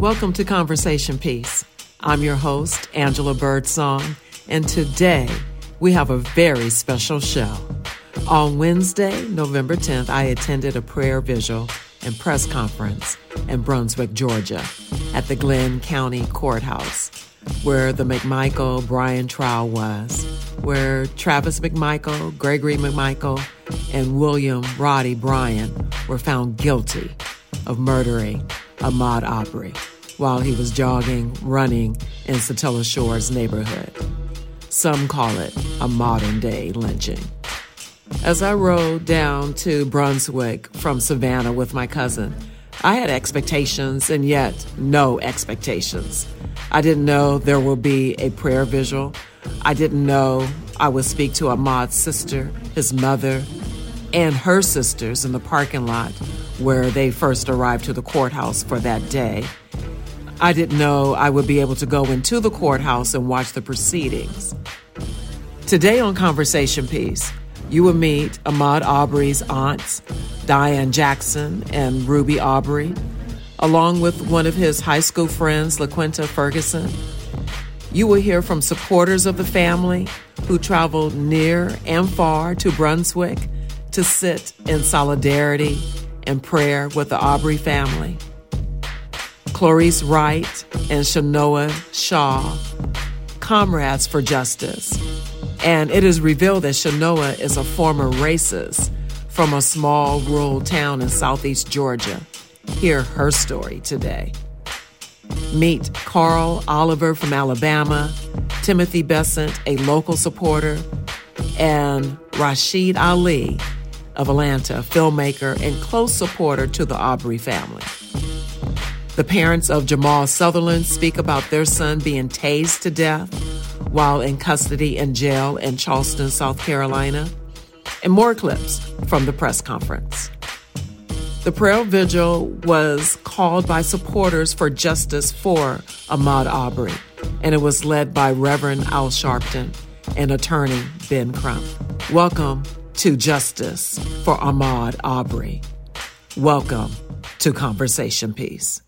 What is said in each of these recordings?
Welcome to Conversation Piece. I'm your host, Angela Birdsong, and today we have a very special show. On Wednesday, November 10th, I attended a prayer vigil and press conference in Brunswick, Georgia, at the Glynn County Courthouse, where the McMichael Bryan trial was, where Travis McMichael, Gregory McMichael, and William Roddy Bryan were found guilty of murdering Ahmaud Arbery while he was jogging, running in Satilla Shores neighborhood. Some call it a modern day lynching. As I rode down to Brunswick from Savannah with my cousin, I had expectations and yet no expectations. I didn't know there would be a prayer vigil. I didn't know I would speak to Ahmaud's sister, his mother, and her sisters in the parking lot where they first arrived to the courthouse for that day. I didn't know I would be able to go into the courthouse and watch the proceedings. Today on Conversation Piece, you will meet Ahmaud Arbery's aunts, Diane Jackson and Ruby Arbery, along with one of his high school friends, LaQuinta Ferguson. You will hear from supporters of the family who traveled near and far to Brunswick to sit in solidarity and prayer with the Arbery family. Clarice Wright and Shanoa Shaw, comrades for justice. And it is revealed that Shanoa is a former racist from a small rural town in southeast Georgia. Hear her story today. Meet Carl Oliver from Alabama, Timothy Besant, a local supporter, and Rashid Ali of Atlanta, filmmaker and close supporter to the Arbery family. The parents of Jamal Sutherland speak about their son being tased to death while in custody in jail in Charleston, South Carolina, and more clips from the press conference. The prayer vigil was called by supporters for justice for Ahmaud Arbery, and it was led by Reverend Al Sharpton and attorney Ben Crump. Welcome to Justice for Ahmaud Arbery. Welcome to Conversation Piece.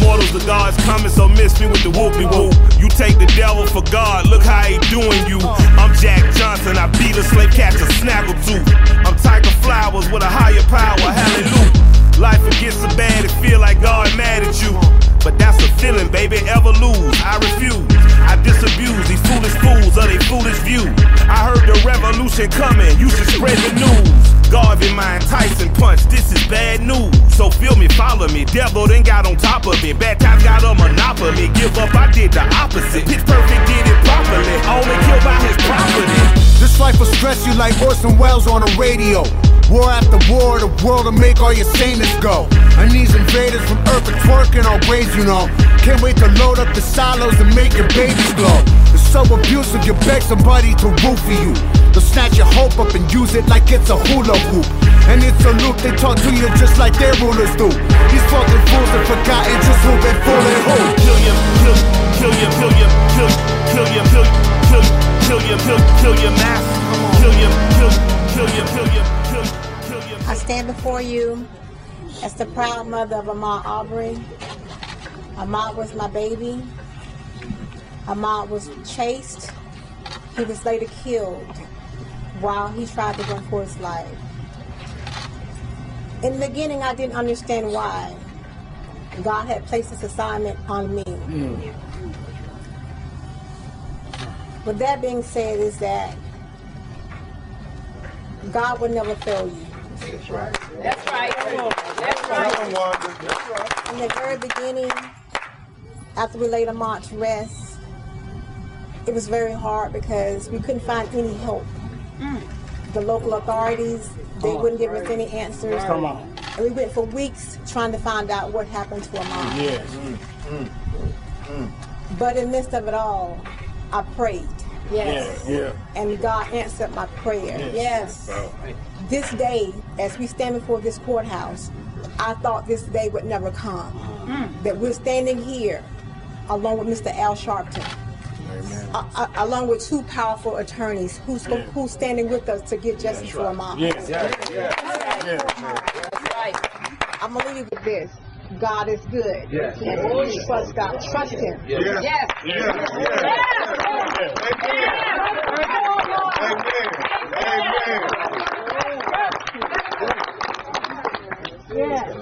mortals, the gods coming, so miss me with the whoopie whoop. You take the devil for God, look how he doing you. I'm Jack Johnson, I beat a slave catcher, snaggle too. I'm Tiger Flowers with a higher power, hallelujah. Life will get so bad it feel like God mad at you. But that's a feeling, baby, ever lose. I refuse. I disabuse these foolish fools of their foolish view. I heard the revolution coming, you should spread the news. Garvey mind Tyson punch, this is bad news. So feel me, follow me. Devil then got on top of it. Bad times got a monopoly. Give up, I did the opposite. Pitch perfect did it properly. Only killed by his property. This life will stress you like Orson Welles on the radio. War after war, the world will make all your saneness go. And these invaders from Earth are twerking on ways, you know. Can't wait to load up the silos and make your babies glow. It's so abusive, you beg somebody to root for you. They'll snatch your hope up and use it like it's a hula hoop. And it's a loop, they talk to you just like their rulers do. These fucking fools have forgotten just who been before you as the proud mother of Ahmaud Arbery. Ahmaud was my baby. Ahmaud was chased. He was later killed while he tried to run for his life. In the beginning, I didn't understand why God had placed this assignment on me. Mm. That being said, is that God will never fail you. That's right. That's right. That's right. In the very beginning, after we laid Ahmaud to rest, it was very hard because we couldn't find any help. Mm. The local authorities, they wouldn't give us any answers. Come on. And we went for weeks trying to find out what happened to Ahmaud. Yes. Mm. Mm. mm. But in the midst of it all, I prayed. Yes. Yeah. yeah. And God answered my prayer. Yes. yes. This day, as we stand before this courthouse, I thought this day would never come. Mm. That we're standing here along with Mr. Al Sharpton. uh, uh, along with two powerful attorneys who's who's standing with us to get justice for Ahmaud. Yes. That's right. I'm gonna leave you with this. God is good. Yes. And trust God. Trust Him. Yes.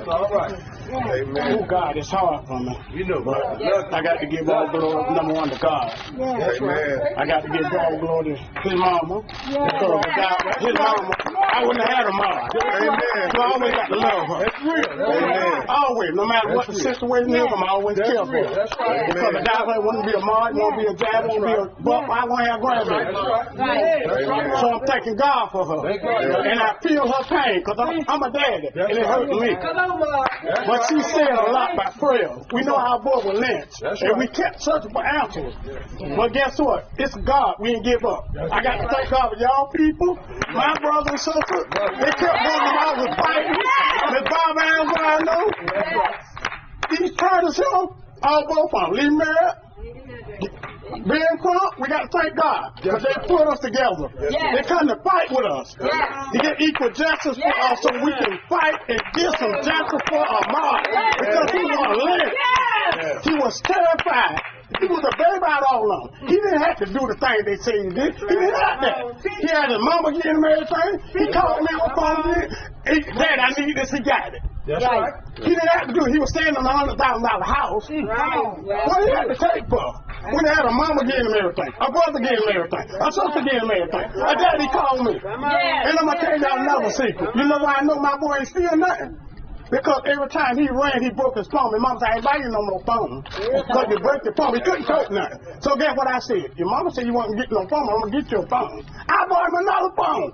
All right. Yes. Amen. Oh God, it's hard for me. You know, But but I got to give all glory number one to God. Yes. Amen. I got to give all glory to his mama. Because without his mama, I wouldn't have had a mom. Amen. So I always got to love her. That's real. Amen. Always, no matter what the situation is, I'm always That's care for her. That's right. Because her, it wouldn't be a it wouldn't be a it wouldn't be a Buck, I wouldn't have grandbabies. Right. So I'm thanking God for her. And I feel her pain because I'm, I'm a daddy. And it hurt me. Come on, Mark. But she said a lot by prayer. We know how boy was lynched. That's and right. we kept searching for answers. But guess what? It's God. We didn't give up. I got to thank God for y'all people, my brothers and sisters. They kept going when I was fighting. Miss Bob Adams, I know. These Curtis Hill, all both of them. Lee Merritt, Ben Crump, we got to thank God because they put us together. Yes. They come to fight with us Yes. to get equal justice for us so we can fight and get some justice for our Ahmaud because he was. Yes. He was terrified. He was a baby out all of them. He didn't have to do the thing they say he did. He didn't have that. He had his mama getting him everything. He called me on the phone. He, Dad, I need this. He got it. That's Right. right. He didn't have to do it. He was staying in a hundred thousand dollar house. Right. What he had to take for? When they had a mama getting him everything, a brother getting him everything, a sister getting him everything, a daddy called me. And I'm gonna tell y'all another secret. You know why I know my boy ain't steal nothing? Because every time he ran, he broke his phone. And mama said, I ain't buying you no more phone. Because you break your phone. He couldn't talk nothing. So guess what I said? Your mama said you want to get no phone. I'm going to get you a phone. I bought him another phone.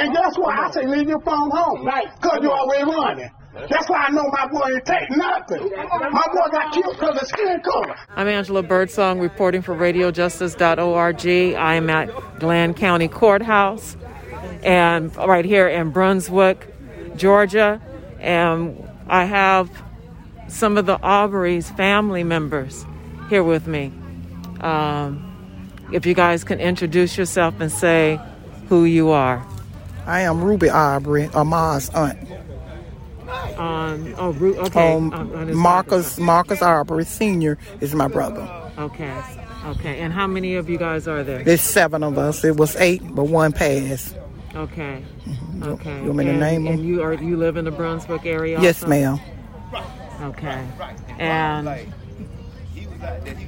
And guess what? I say, leave your phone home. Right. Because you always running. That's why I know my boy ain't take nothing. My boy got killed because of skin color. I'm Angela Birdsong reporting for radiojustice.org. I am at Glynn County Courthouse and right here in Brunswick, Georgia. And I have some of the Arbery's family members here with me. Um, if you guys can introduce yourself and say who you are. I am Ruby Arbery, Ahmaud's aunt. Um, oh, Ru- okay. Um, Um, Marcus Marcus Arbery Senior is my brother. Okay. Okay. And how many of you guys are there? There's seven of us. It was eight, but one passed. Okay. Okay. you want me to and, name 'em? And you are you live in the Brunswick area? Yes, ma'am. Okay. And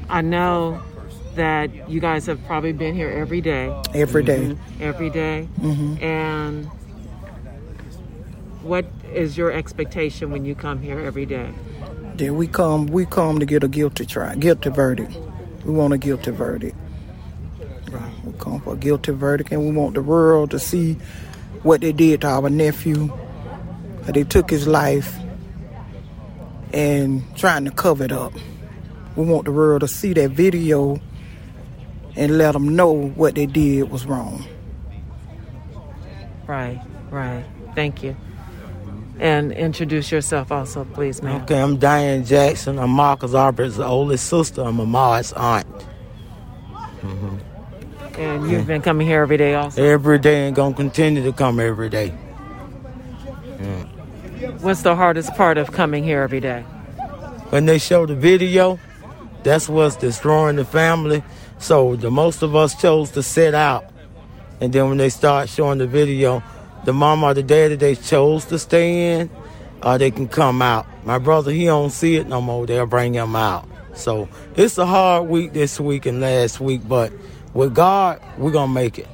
I know that you guys have probably been here every day. Every day. Every day. And what is your expectation when you come here every day? Then we come. We come to get a guilty trial, guilty verdict. We want a guilty verdict. We come for a guilty verdict, and we want the world to see what they did to our nephew. They took his life and trying to cover it up. We want the world to see that video and let them know what they did was wrong. Right. Right. Thank you. And introduce yourself also, please, ma'am. Okay, I'm Diane Jackson. I'm Marcus Arbery's oldest sister. I'm Ahmaud's aunt. Mm-hmm. And you've been coming here every day also. Every day and gonna continue to come every day. What's the hardest part of coming here every day? When they show the video, that's what's destroying the family. So the most of us chose to sit out. And then when they start showing the video, the mom or the daddy they chose to stay in, or they can come out. My brother, he don't see it no more. They'll bring him out. So it's a hard week this week and last week, but with God, we're gonna make it.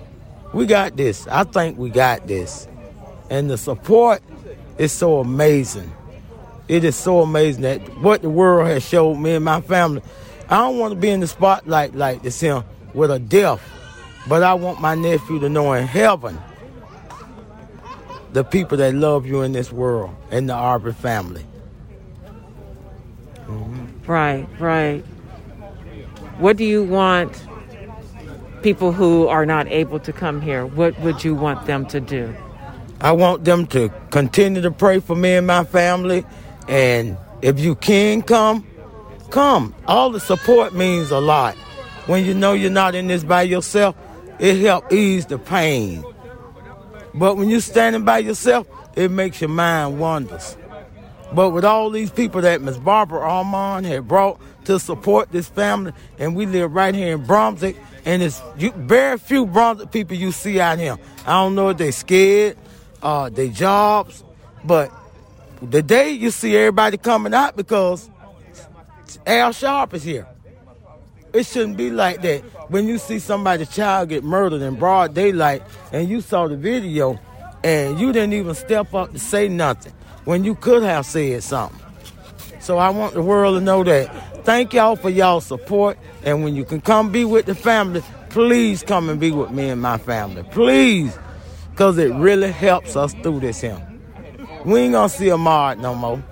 We got this. I think we got this. And the support is so amazing. It is so amazing that what the world has showed me and my family. I don't want to be in the spotlight like this here with a death, but I want my nephew to know in heaven the people that love you in this world and the Arbery family. Right, right. What do you want people who are not able to come here? What would you want them to do? I want them to continue to pray for me and my family. And if you can come, come. All the support means a lot. When you know you're not in this by yourself, it helps ease the pain. But when you're standing by yourself, it makes your mind wonders. But with all these people that Miss Barbara Arnwine had brought to support this family, and we live right here in Brunswick, and it's you, very few Brunswick people you see out here. I don't know if they scared, uh, they jobs, but the day you see everybody coming out because Al Sharp is here. It shouldn't be like that. When you see somebody's child get murdered in broad daylight and you saw the video and you didn't even step up to say nothing when you could have said something. So I want the world to know that. Thank y'all for y'all support. And when you can come be with the family, please come and be with me and my family. Please. Because it really helps us through this here. We ain't gonna see Ahmaud no more.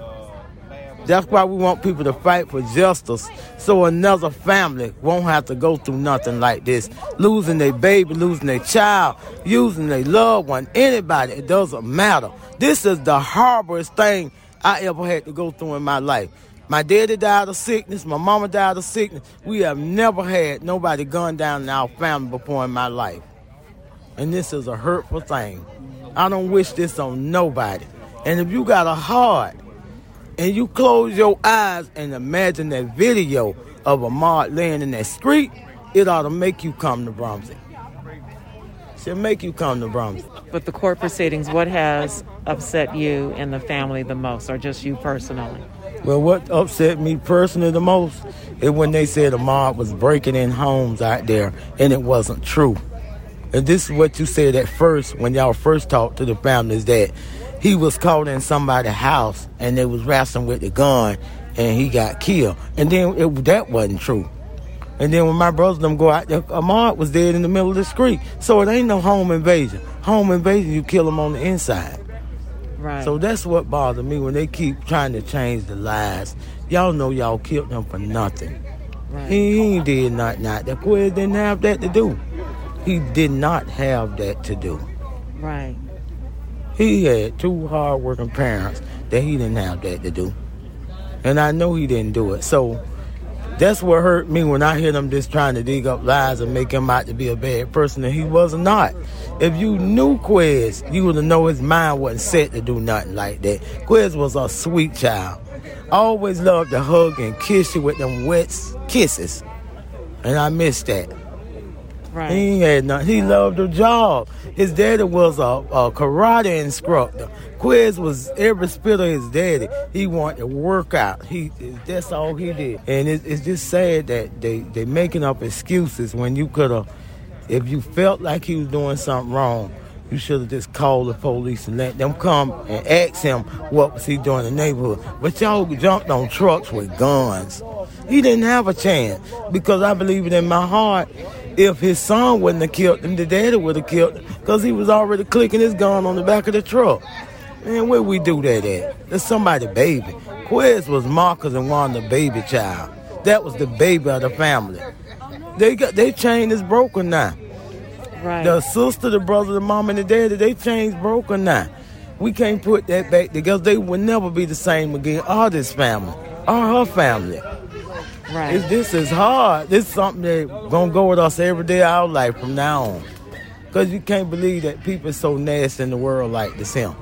That's why we want people to fight for justice so another family won't have to go through nothing like this. Losing their baby, losing their child, using their loved one, anybody, it doesn't matter. This is the horriblest thing I ever had to go through in my life. My daddy died of sickness, my mama died of sickness. We have never had nobody gunned down in our family before in my life. And this is a hurtful thing. I don't wish this on nobody. And if you got a heart, and you close your eyes and imagine that video of Ahmaud laying in that street, it ought to make you come to Brunswick. Should make you come to Brunswick. But the court proceedings, what has upset you and the family the most, or just you personally? Well, what upset me personally the most is when they said Ahmaud was breaking in homes out there, and it wasn't true. And this is what you said at first when y'all first talked to the families that he was caught in somebody's house and they was wrestling with the gun and he got killed. And then it, that wasn't true. And then when my brothers them go out there, Ahmaud was dead in the middle of the street. So it ain't no home invasion. Home invasion, you kill them on the inside. Right. So that's what bothers me when they keep trying to change the lies. Y'all know y'all killed them for nothing. Right. He, ain't did nothing out there. Quez didn't have that to do. He did not have that to do. Right. He had two hard-working parents that he didn't have that to do. And I know he didn't do it. So that's what hurt me when I hear them just trying to dig up lies and make him out to be a bad person, and he was not. If you knew Quez, you would have know his mind wasn't set to do nothing like that. Quez was a sweet child. Always loved to hug and kiss you with them wet kisses. And I miss that. Right. He had nothing. He loved the job. His daddy was a, a karate instructor. Quez was every spit of his daddy. He wanted to work out. He that's all he did. And it, it's just sad that they they making up excuses when you could have, if you felt like he was doing something wrong, you should have just called the police and let them come and ask him what was he doing in the neighborhood. But y'all jumped on trucks with guns. He didn't have a chance because I believe it in my heart if his son wouldn't have killed him, the daddy would have killed him because he was already clicking his gun on the back of the truck. Man, where we do that at? That's somebody baby. Quez was Marcus and Wanda baby child. That was the baby of the family. They got they chain is broken now. Right. The sister, the brother, the mom, and the daddy, they chains broken now. We can't put that back together. They will never be the same again. All this family, all her family. Right. It's, this is hard. This is something that gonna go with us every day of our life from now on. Cause you can't believe that people so nasty in the world like this him.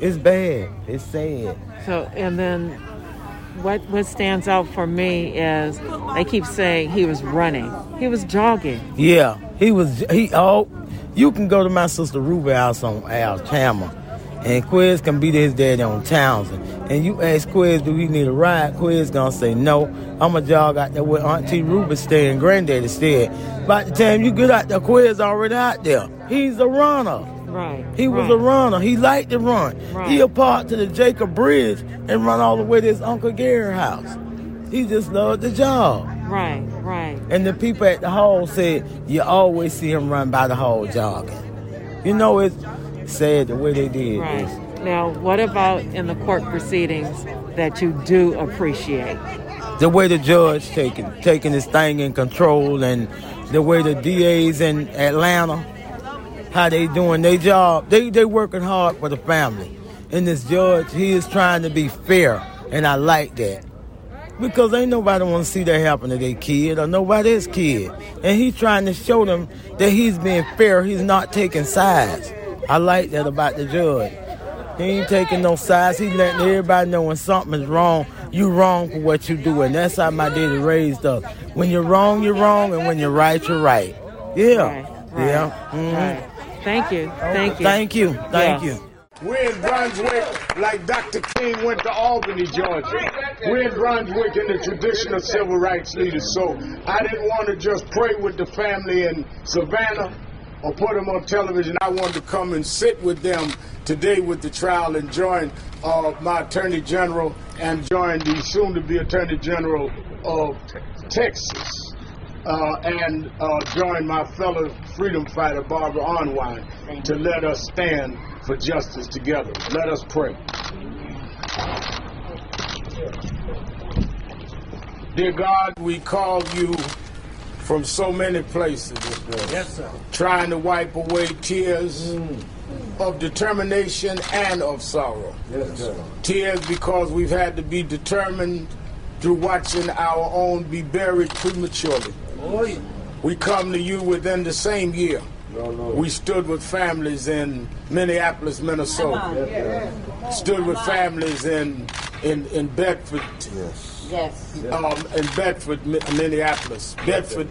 It's bad. It's sad. So, and then what what stands out for me is they keep saying he was running. He was jogging. Yeah, he was. He oh, you can go to my sister Ruby house on Al Chandler, and Quez can beat his daddy on Townsend. And you ask Quez, do he need a ride? Quez gonna say no. I'm a jog out there with Auntie Ruby stay and Granddaddy stay. By the time you get out there, Quez already out there. He's a runner. Right. He was right. a runner. He liked to run. Right. He'll park to the Jacob Bridge and run all the way to his Uncle Gary house. He just loved the job. Right, right. And the people at the hall said, you always see him run by the hall jogging. You know, it's sad the way they did Right. this. Now, what about in the court proceedings that you do appreciate? The way the judge taking taking this thing in control and the way the DAs in Atlanta, how they doing their job. They they working hard for the family. And this judge, he is trying to be fair. And I like that. Because ain't nobody want to see that happen to their kid or nobody's kid. And he's trying to show them that he's being fair. He's not taking sides. I like that about the judge. He ain't taking no sides. He's letting everybody know when something is wrong, you wrong for what you do. And that's how my daddy raised us. When you're wrong, you're wrong. And when you're right, you're right. Yeah. Right, right, yeah. Mhm. right. Thank you. Thank you. Thank you. Thank Yes. you. We're in Brunswick like Dr. King went to Albany, Georgia. We're in Brunswick in the tradition of civil rights leaders. So I didn't want to just pray with the family in Savannah or put them on television. I wanted to come and sit with them today with the trial and join uh, my Attorney General and join the soon to be Attorney General of Texas. Uh, and uh, join my fellow freedom fighter Barbara Arnwine to let us stand for justice together. Let us pray. Dear God, we call you from so many places. Yes, sir. Trying to wipe away tears mm. of determination and of sorrow. Yes, sir. Tears because we've had to be determined through watching our own be buried prematurely. We come to you within the same year. We stood with families in Minneapolis, Minnesota. Stood with families in in, in Bedford, Yes. Um, in Bedford, Minneapolis, Bedford,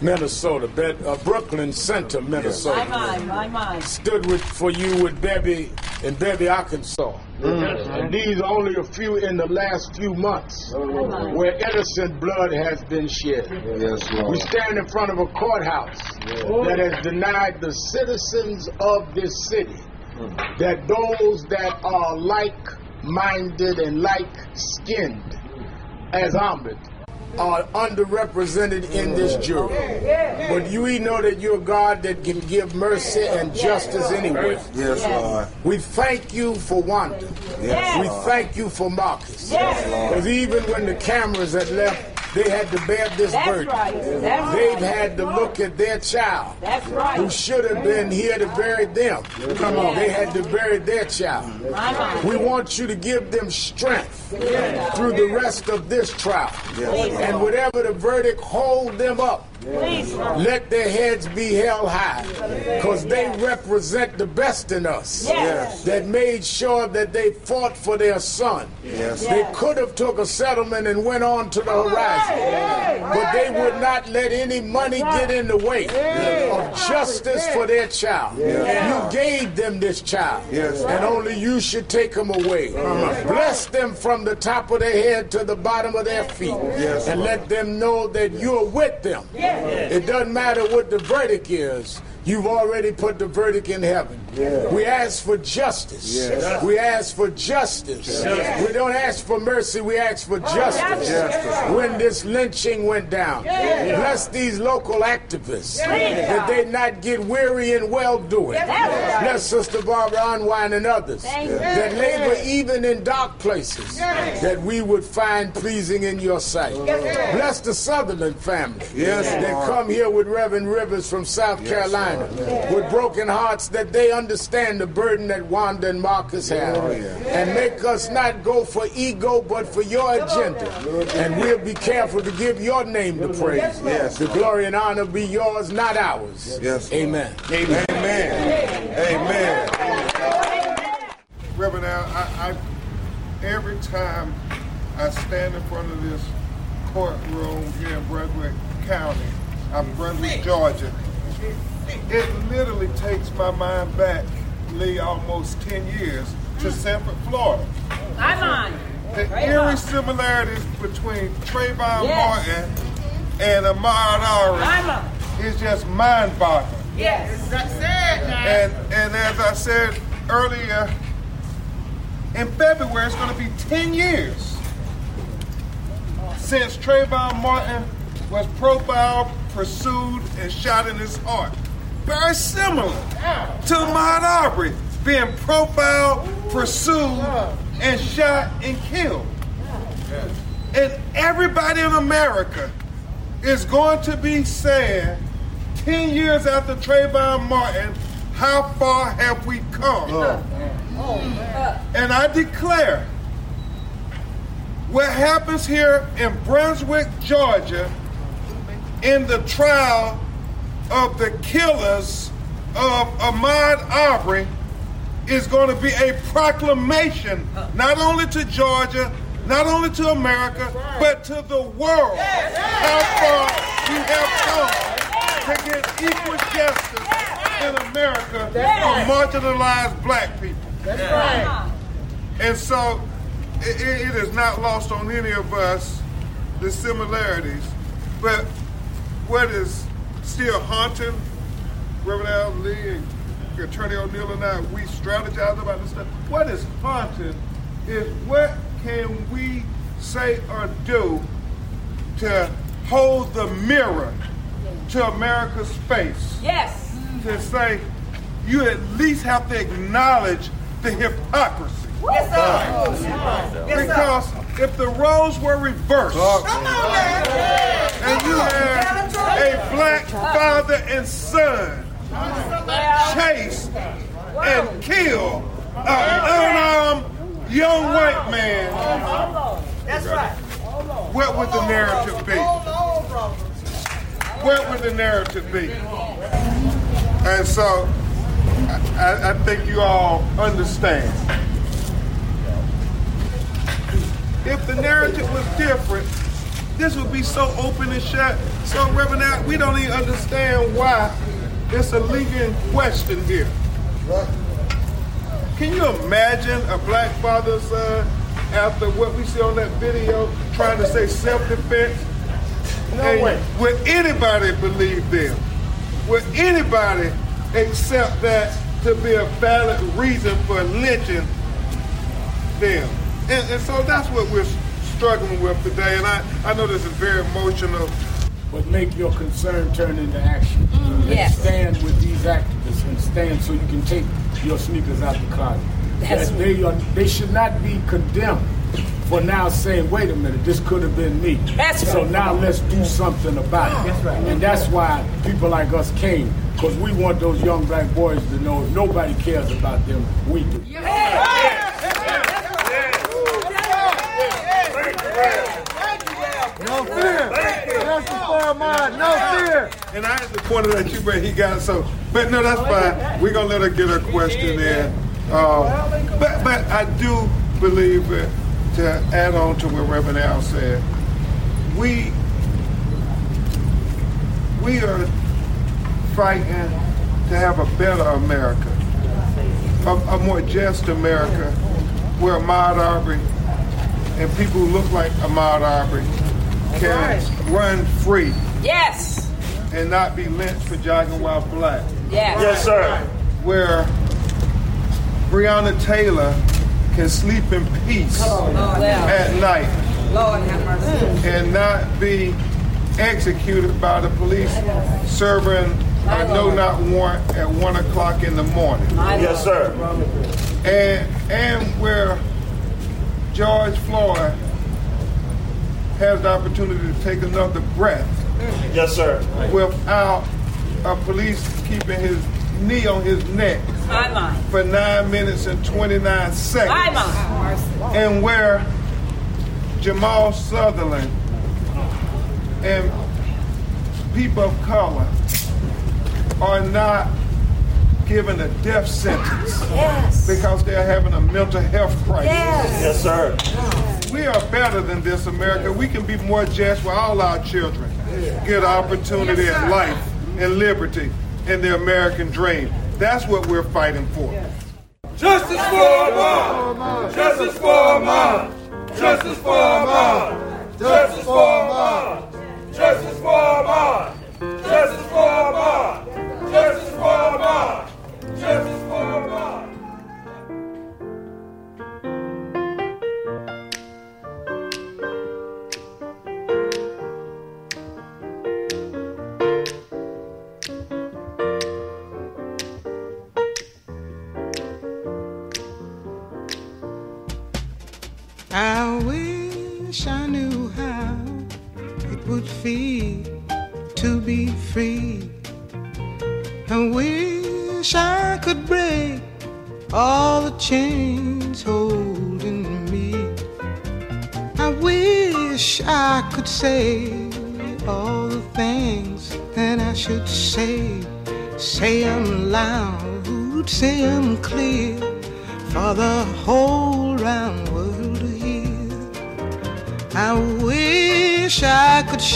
Minnesota, Bed, uh, Brooklyn Center, Minnesota. My Minnesota. mind, my mind. Stood with for you with Bebby in Bebby, Arkansas. And these are only a few in the last few months where innocent blood has been shed. Yes, We stand in front of a courthouse that has denied the citizens of this city that those that are like-minded and like-skinned as Ahmed are underrepresented in this jury. But you we know that you're a God that can give mercy and justice anyway. Yes, Lord. We thank you for Wanda. Yes, We thank you for Marcus. Yes. Because even when the cameras had left, they had to bear this That's burden. right. That's They've right. had to look at their child That's right. who should have been here to bury them. Come on, they had to bury their child. We want you to give them strength through the rest of this trial. And whatever the verdict, hold them up. Please, Let their heads be held high because they represent the best in us. Yes. that made sure that they fought for their son. Yes. They could have took a settlement and went on to the horizon, but they would not let any money get in the way of justice for their child. You gave them this child, and only you should take them away. Uh-huh. Bless them from the top of their head to the bottom of their feet, and let them know that you're with them. It doesn't matter what the verdict is. You've already put the verdict in heaven. We ask for justice. Yes. We ask for justice. We don't ask for mercy, we ask for justice. Justice. When this lynching went down, bless these local activists that they not get weary in well doing. Bless Sister Barbara Arnwine and others that labor even in dark places that we would find pleasing in your sight. Bless the Sutherland family Yes, that come here with Reverend Rivers from South Carolina with broken hearts that they understand the burden that Wanda and Marcus have oh, and make us not go for ego but for your agenda. And we'll be careful to give your name the praise. Yes. The glory and honor be yours, not ours. Yes. Amen. Amen. Amen. Reverend Al, I, I, every time I stand in front of this courtroom here in Brunswick County, I'm Brunswick, Georgia, it literally takes my mind back, Lee, almost 10 years to mm. Sanford, Florida. My mind. The Trayvon. eerie similarities between Trayvon Yes. Martin and Ahmaud My Arbery is just mind-boggling. Yes. And and as I said earlier, in February it's going to be 10 years since Trayvon Martin was profiled, pursued, and shot in his heart. Very similar to Ahmaud Arbery being profiled, pursued, and shot and killed. And everybody in America is going to be saying, 10 years after Trayvon Martin, how far have we come? And I declare what happens here in Brunswick, Georgia, in the trial of the killers of Ahmaud Arbery is going to be a proclamation, not only to Georgia, not only to America, but to the world. How far we have come to get equal justice in America for marginalized black people. That's right. And so it- it is not lost on any of us the similarities. But what is still haunting Reverend Al Lee and Attorney O'Neill and I, we strategize about this stuff. What is haunting is what can we say or do to hold the mirror to America's face? Yes. To say, you at least have to acknowledge the hypocrisy. Yes, sir. Yes, sir. Because if the roles were reversed, and you had a black father and son chase and kill an unarmed young white man, That's right. what would the narrative be? What would the narrative be? And so, I, I think you all understand. If the narrative was different, this would be so open and shut. So, Reverend, Al, we don't even understand why it's a legal question here. Can you imagine a black father son after what we see on that video trying to say self-defense? No And way. Would anybody believe them? Would anybody accept that to be a valid reason for lynching them? And, and so that's what we're struggling with today. And I, I know this is very emotional. But make your concern turn into action. Mm, and yes. Stand with these activists and stand so you can take your sneakers out the closet. That's That they, are, they should not be condemned for now saying, wait a minute, this could have been me. That's so right. now let's do something about it. That's right. And that's why people like us came, because we want those young black boys to know if nobody cares about them, we do. No fear. No fear. And I had to point it at you, but he got so. But no, that's fine. We're gonna let her get her question in. Uh, but but I do believe that to add on to what Reverend Al said, we we are fighting to have a better America, a, a more just America, where Ahmaud Arbery and people who look like Ahmaud Arbery can run free Yes. and not be lynched for jogging while black. Yes. Yes, sir. Where Breonna Taylor can sleep in peace at night Lord have mercy. and not be executed by the police serving a no not warrant at one o'clock in the morning. Yes, sir. And and where George Floyd has the opportunity to take another breath. Yes, sir. Without a police keeping his knee on his neck for nine minutes and 29 seconds. My. And where Jamal Sutherland and people of color are not given a death sentence Yes. because they're having a mental health crisis. Yes. Yes, sir. We are better than this, America. We can be more just for all our children. Get opportunity Yes, sir. and life and liberty and the American dream. That's what we're fighting for. Justice for Ahmaud! Justice for Ahmaud! Justice for Ahmaud! Justice for Ahmaud! Justice for Ahmaud! Justice for Ahmaud! Justice for Ahmaud! Justice for Ahmaud!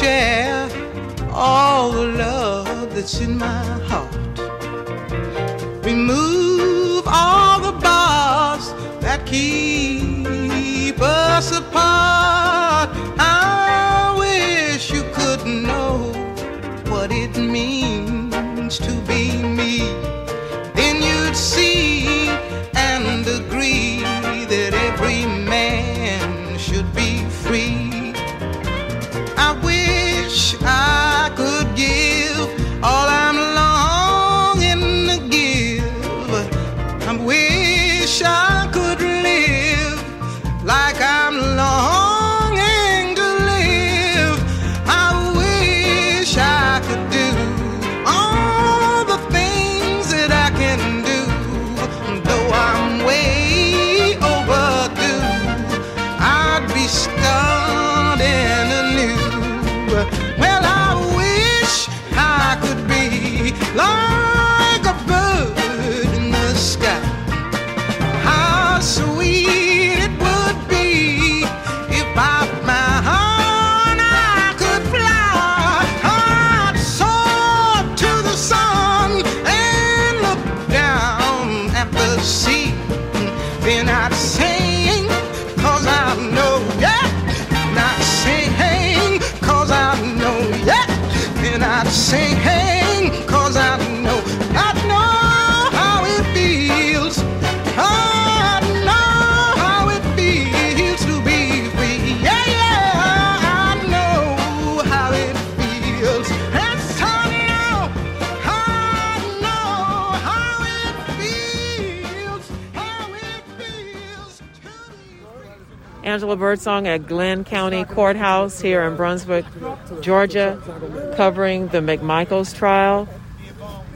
Share all the love that's in my Birdsong at Glynn County Courthouse here in Brunswick, Georgia, covering the McMichaels trial,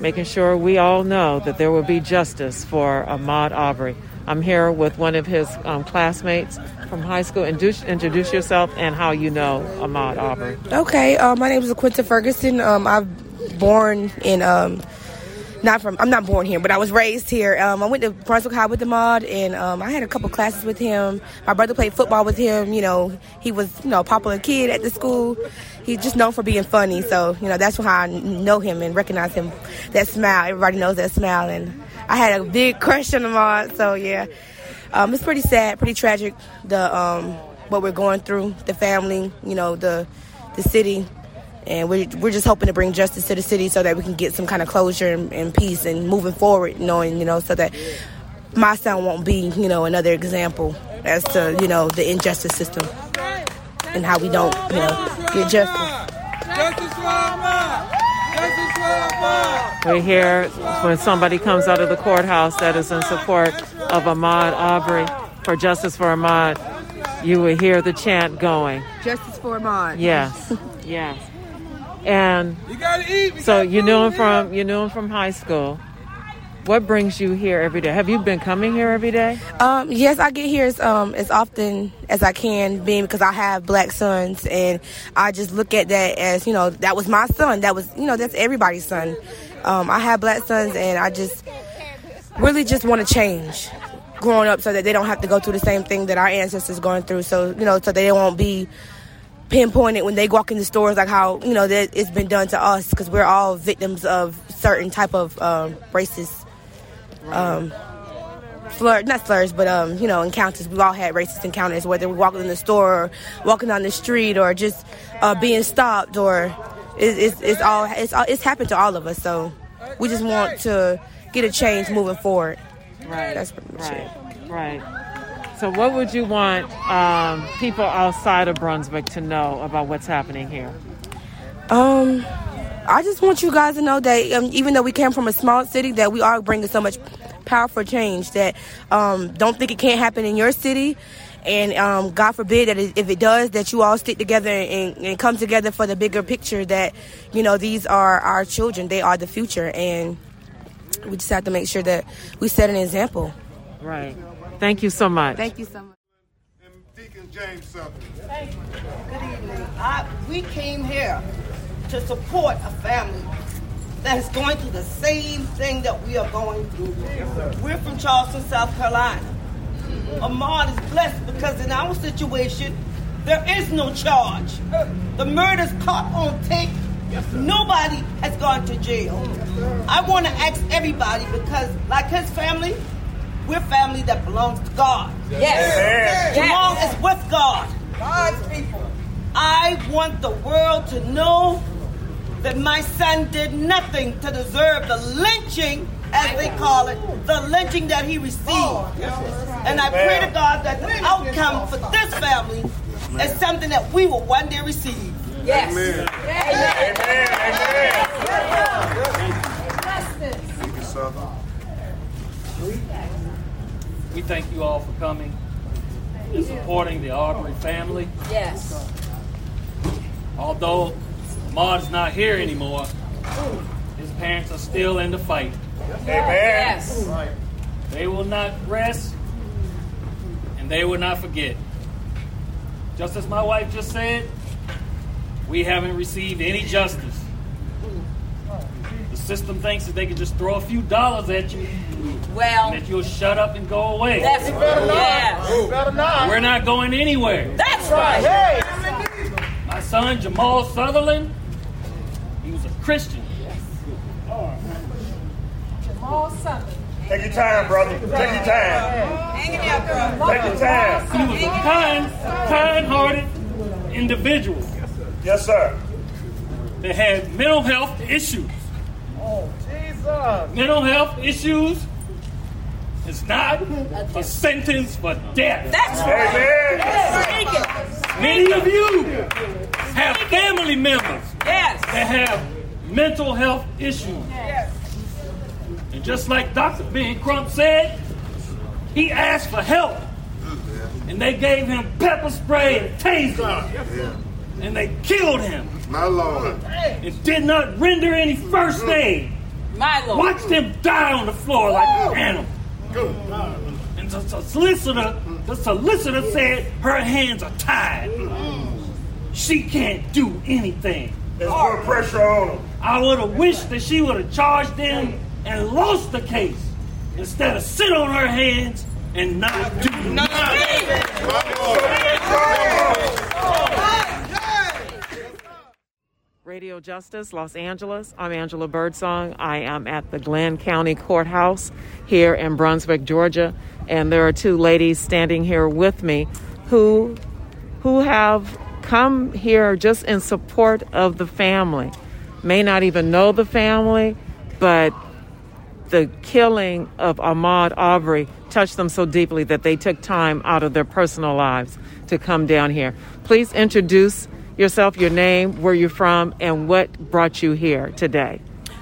making sure we all know that there will be justice for Ahmaud Arbery. I'm here with one of his um, classmates from high school. Introduce, introduce yourself and how you know Ahmaud Arbery. Okay, uh, my name is Quinta Ferguson. Um, I'm born in um, not from I'm not born here, but I was raised here. Um, I went to Brunswick High with Ahmaud, and um, I had a couple classes with him. My brother played football with him. You know, he was you know a popular kid at the school. He's just known for being funny, so you know that's how I know him and recognize him. That smile, everybody knows that smile, and I had a big crush on Ahmaud. So yeah, um, it's pretty sad, pretty tragic. The um, what we're going through, the family, you know, the the city and we're, we're just hoping to bring justice to the city so that we can get some kind of closure and, and peace and moving forward knowing you know so that my son won't be you know another example as to you know the injustice system and how we don't you know get justice Justice for Ahmaud! Justice for We hear when somebody comes out of the courthouse that is in support of Ahmaud Arbery for justice for Ahmaud, you will hear the chant going. justice for Ahmaud Yes, yes. And You gotta eat! so you knew him from you knew him from high school. What brings you here every day? Have you been coming here every day? Um, yes, I get here as, um, as often as I can, being because I have black sons, and I just look at that as you know that was my son. That was you know that's everybody's son. Um, I have black sons, and I just really just want to change growing up so that they don't have to go through the same thing that our ancestors going through. So you know, so they won't be pinpointed when they walk in the stores like how you know that it's been done to us because we're all victims of certain type of um, racist um, slur, not slurs, but um, you know, encounters. We've all had racist encounters, whether we're walking in the store, or walking down the street, or just uh, being stopped, or it, it's, it's all it's all- it's happened to all of us. So we just want to get a change moving forward. Right. That's pretty much right. it. Right. So, what would you want um, people outside of Brunswick to know about what's happening here? Um, I just want you guys to know that um, even though we came from a small city, that we are bringing so much powerful change. That um, don't think it can't happen in your city, and um, God forbid that if it does, that you all stick together and, and come together for the bigger picture. That you know these are our children; they are the future, and we just have to make sure that we set an example. Right. Thank you so much. Thank you so much. Deacon James Sutherland. Good evening. I, we came here to support a family that is going through the same thing that we are going through. We're from Charleston, South Carolina. Ahmaud is blessed because in our situation, there is no charge. The murder's caught on tape. Nobody has gone to jail. I want to ask everybody because, like his family, we're family that belongs to God. Yes. Jamal Yes. is with God. God's people. I want the world to know that my son did nothing to deserve the lynching, as they call it, the lynching that he received. Oh, and I pray to God that the outcome for this family is something that we will one day receive. Yes. Amen. Amen. Thank you, Sutherland. We thank you all for coming and supporting the Arbery family. Yes. Although is not here anymore, his parents are still in the fight. Amen. Yes. They will not rest and they will not forget. Just as my wife just said, we haven't received any justice. The system thinks that they can just throw a few dollars at you Well, and that you'll shut up and go away. that's yeah. Better not. We're not going anywhere. That's right. My son Jamal Sutherland, he was a Christian. Jamal Sutherland. Take your time, brother. Take your time. Hang in there, girl. Take your time. He was a kind, kind-hearted individual Yes, sir. Yes, sir. that had mental health issues. Oh, Jesus. Mental health issues is not a sentence for death. That's right. Amen. Speak. Many of you have family members Yes. that have mental health issues. And just like Dr. Ben Crump said, he asked for help. And they gave him pepper spray and taser. And they killed him. My Lord. And did not render any first mm-hmm. aid. My Lord. Watch them die on the floor like an animal. And the the solicitor, the solicitor said her hands are tied. Mm-hmm. She can't do anything. Let's put pressure on him. I would have wished that she would have charged them and lost the case instead of sit on her hands and not do nothing. Radio Justice, Los Angeles. I'm Angela Birdsong. I am at the Glynn County Courthouse here in Brunswick, Georgia, and there are two ladies standing here with me who who have come here just in support of the family. May not even know the family, but the killing of Ahmaud Arbery touched them so deeply that they took time out of their personal lives to come down here. Please introduce yourself, your name, where you're from, and what brought you here today.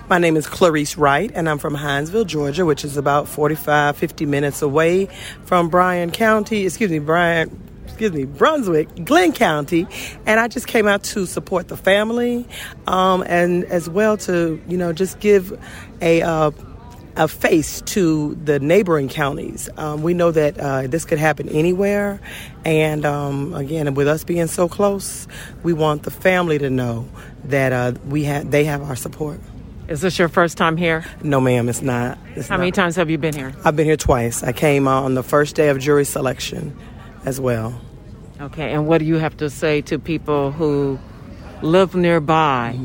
My name is Clarice Wright, and I'm from Hinesville, Georgia, which is about 45, 50 minutes away from Bryan County, excuse me, Bryan, excuse me, Brunswick, Glynn County. And I just came out to support the family um, and as well to, you know, just give a, uh, a face to the neighboring counties. Um, we know that uh, this could happen anywhere, and um, again, with us being so close, we want the family to know that uh, we have they have our support. Is this your first time here? No, ma'am, it's not. It's How many times have you been here? I've been here twice. I came uh, on the first day of jury selection, as well. Okay, and what do you have to say to people who live nearby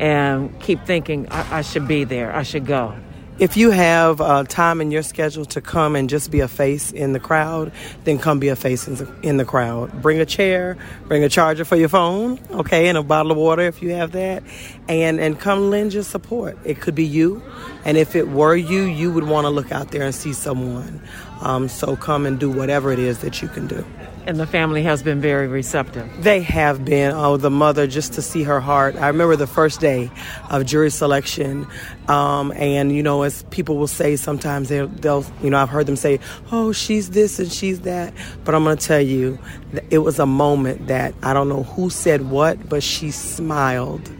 and keep thinking, I, I should be there, I should go? If you have uh, time in your schedule to come and just be a face in the crowd, then come be a face in the, in the crowd. Bring a chair, bring a charger for your phone, okay, and a bottle of water if you have that, and and come lend your support. It could be you, and if it were you, you would want to look out there and see someone. Um, so come and do whatever it is that you can do. And the family has been very receptive. They have been. Oh, the mother, just to see her heart. I remember the first day of jury selection, um, and you know, as people will say sometimes, they'll, they'll, you know, I've heard them say, "Oh, she's this and she's that," but I'm going to tell you, it was a moment that I don't know who said what, but she smiled,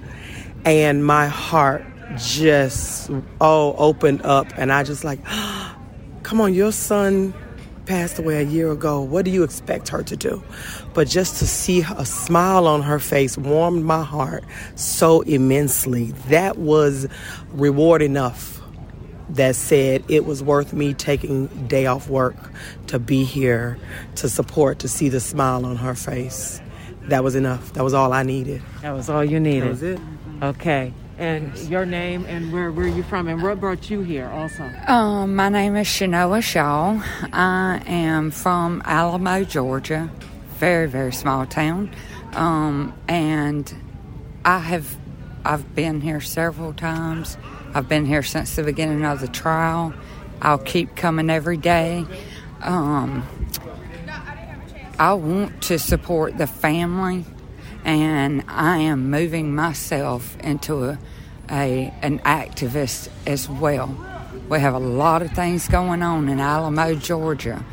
and my heart just oh opened up, and I just like, come on, your son passed away a year ago. What do you expect her to do? But just to see a smile on her face warmed my heart so immensely. That was reward enough that said it was worth me taking day off work to be here to support to see the smile on her face that was enough that was all i needed That was all you needed. That was it. Okay. And your name and where where you from and what brought you here also? Um, my name is Shanoa Shaw. I am from Alamo, Georgia. Very, very small town. Um, and I have I've been here several times. I've been here since the beginning of the trial. I'll keep coming every day. Um, I want to support the family, and I am moving myself into a, a an activist as well. We have a lot of things going on in Alamo, Georgia,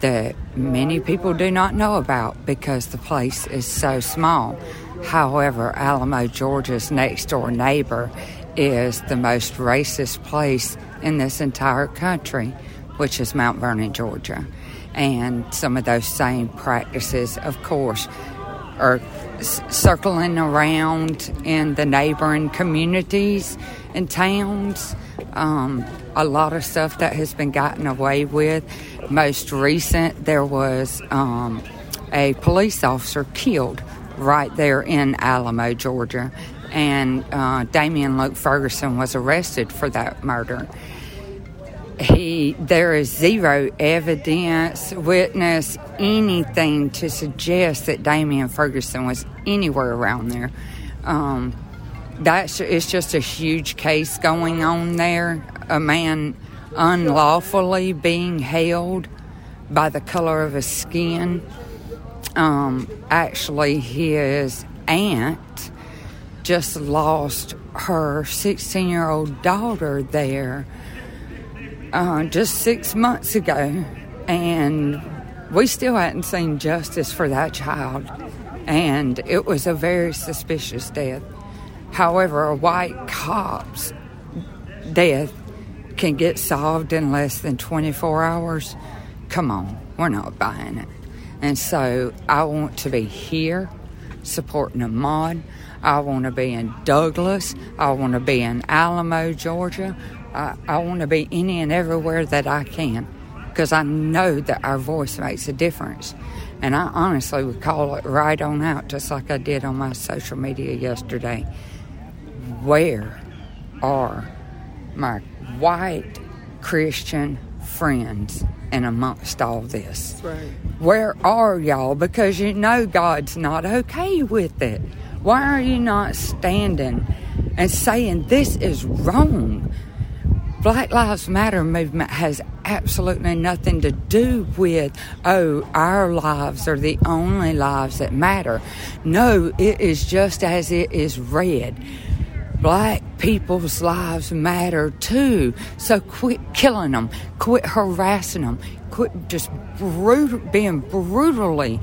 that many people do not know about because the place is so small. However, Alamo, Georgia's next door neighbor is the most racist place in this entire country, which is Mount Vernon, Georgia. And some of those same practices, of course, are s- circling around in the neighboring communities and towns. Um, a lot of stuff that has been gotten away with. Most recent, there was um, a police officer killed right there in Alamo, Georgia, and uh, Damian Luke Ferguson was arrested for that murder he there is zero evidence, witness, anything to suggest that Damian Ferguson was anywhere around there. Um, that's it's just a huge case going on there. A man unlawfully being held by the color of his skin. Um, actually, his aunt just lost her 16 year old daughter there uh, just six months ago, and we still hadn't seen justice for that child. And it was a very suspicious death. However, a white cop's death can get solved in less than 24 hours. Come on, we're not buying it. And so I want to be here supporting Ahmaud. I want to be in Douglas. I want to be in Alamo, Georgia. I, I want to be any and everywhere that I can because I know that our voice makes a difference. And I honestly would call it right on out, just like I did on my social media yesterday. Where are my white Christian friends and amongst all this? right. Where are y'all? Because you know God's not okay with it. Why are you not standing and saying this is wrong? Black Lives Matter movement has absolutely nothing to do with, oh, our lives are the only lives that matter. No, it is just as it is read. Black people's lives matter too. So quit killing them, quit harassing them, quit just brutal, being brutally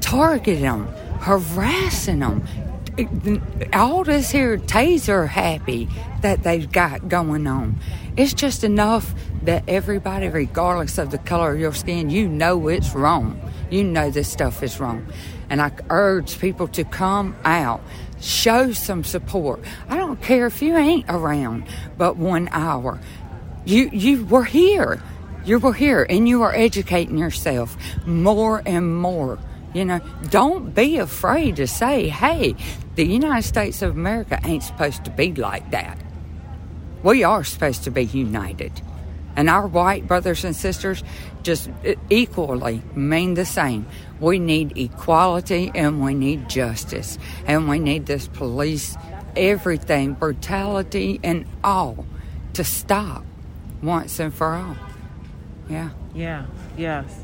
targeting them, harassing them. All this here taser happy that they've got going on. It's just enough that everybody, regardless of the color of your skin, you know it's wrong. You know this stuff is wrong. And I urge people to come out, show some support. I don't care if you ain't around but one hour. You you were here. You were here and you are educating yourself more and more. You know, don't be afraid to say, hey, the United States of America ain't supposed to be like that. We are supposed to be united. And our white brothers and sisters just uh, equally mean the same. We need equality and we need justice. And we need this police, everything, brutality and all to stop once and for all. Yeah. Yeah. Yes.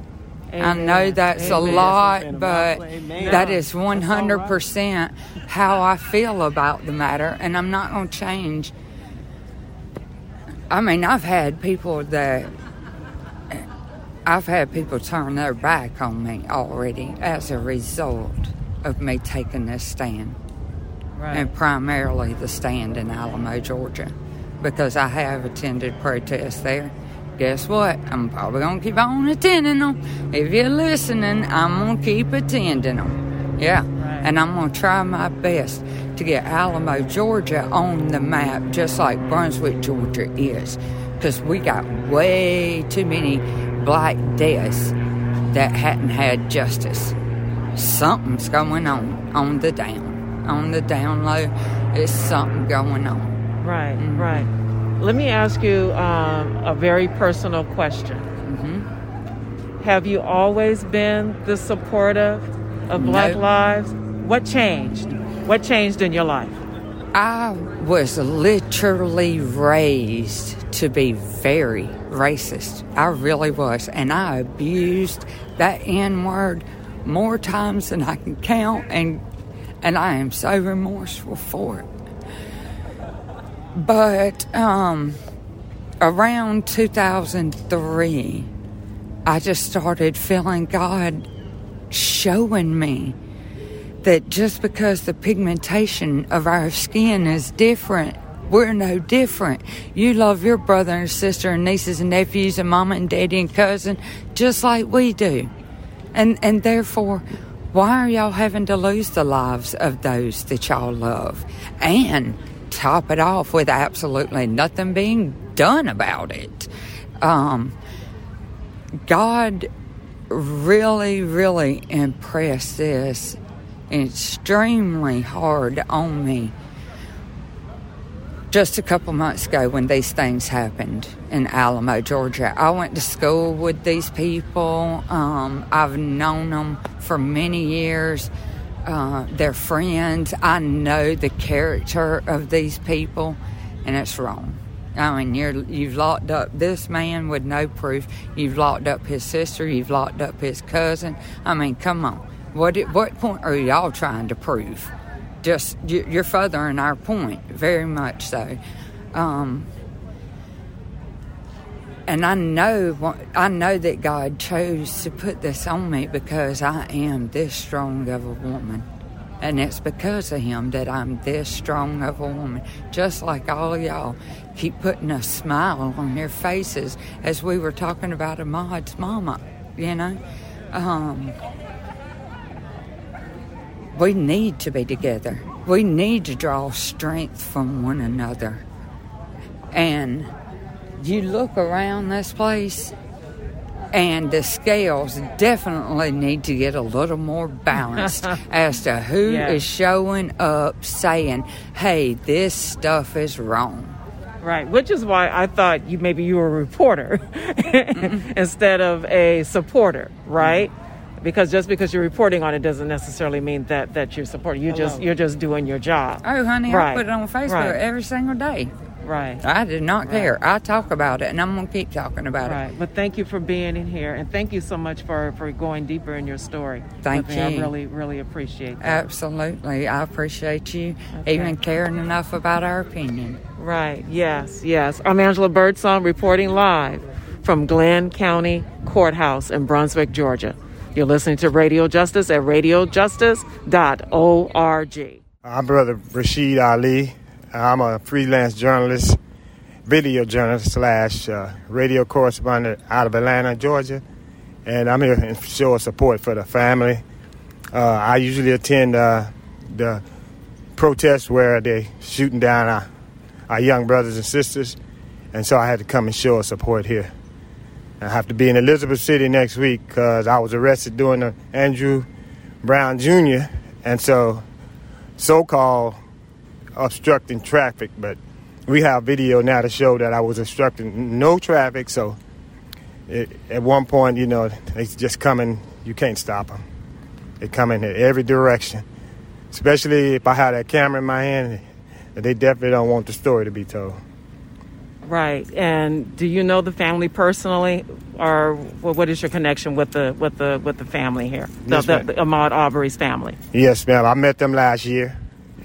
I know that's a lot, but Amen. that is 100% how I feel about the matter, and I'm not going to change. I mean, I've had people that. I've had people turn their back on me already as a result of me taking this stand. Right. And primarily the stand in Alamo, Georgia, because I have attended protests there guess what? I'm probably gonna keep on attending them. If you're listening, I'm gonna keep attending them. Yeah, and I'm gonna try my best to get Alamo, Georgia on the map, just like Brunswick, Georgia is, because we got way too many black deaths that hadn't had justice. Something's going on on the down, on the down low. There's something going on. Right, mm-hmm. right. Let me ask you um, a very personal question. Mm-hmm. Have you always been the supportive of Black No. Lives? What changed? What changed in your life? I was literally raised to be very racist. I really was. And I abused that N word more times than I can count and and I am so remorseful for it. But um around 2003 I just started feeling God showing me that just because the pigmentation of our skin is different, we're no different. You love your brother and sister and nieces and nephews and mama and daddy and cousin just like we do. And and therefore, why are y'all having to lose the lives of those that y'all love? And top it off with absolutely nothing being done about it. Um, God really, really impressed this extremely hard on me just a couple months ago when these things happened in Alamo, Georgia. I went to school with these people. Um, I've known them for many years. Uh, they're friends. I know the character of these people, and it's wrong. I mean, you're, you've locked up this man with no proof. You've locked up his sister. You've locked up his cousin. I mean, come on. What what point are y'all trying to prove? Just you- you're furthering our point, very much so. Um, and I know what- I know that God chose to put this on me because I am this strong of a woman. And it's because of him that I'm this strong of a woman. Just like all y'all keep putting a smile on their faces as we were talking about Ahmaud's mama, you know? Um, we need to be together. We need to draw strength from one another. And you look around this place, and the scales definitely need to get a little more balanced as to who is Yeah. showing up saying, hey, this stuff is wrong. Right, which is why I thought you maybe you were a reporter mm-hmm. instead of a supporter, right? Mm-hmm. Because just because you're reporting on it doesn't necessarily mean that that you're supporting. You just you're just doing your job. Oh, honey, right. I put it on Facebook right. every single day. Right. I did not care. I talk about it, and I'm going to keep talking about Right, it. but thank you for being in here, and thank you so much for for going deeper in your story. Thank you. me. I really, really appreciate that. Absolutely. I appreciate you Okay. even caring enough about our opinion. Right. Yes. Yes. I'm Angela Birdsong reporting live from Glynn County Courthouse in Brunswick, Georgia. You're listening to Radio Justice at radiojustice.org. I'm Brother Rashid Ali. I'm a freelance journalist, video journalist slash uh, radio correspondent out of Atlanta, Georgia, and I'm here to show support for the family. Uh, I usually attend uh, the protests where they're shooting down our, our young brothers and sisters, and so I had to come and show support here. I have to be in Elizabeth City next week because I was arrested during the Andrew Brown Jr. and so so-called obstructing traffic, but we have video now to show that I was obstructing no traffic. So it, at one point, you know, they just coming. You can't stop them. They come in every direction. Especially if I have that camera in my hand, they definitely don't want the story to be told. Right. And do you know the family personally, or what is your connection with the with the with the family here? The, Yes, the, the Ahmaud Arbery's family. Yes, ma'am. I met them last year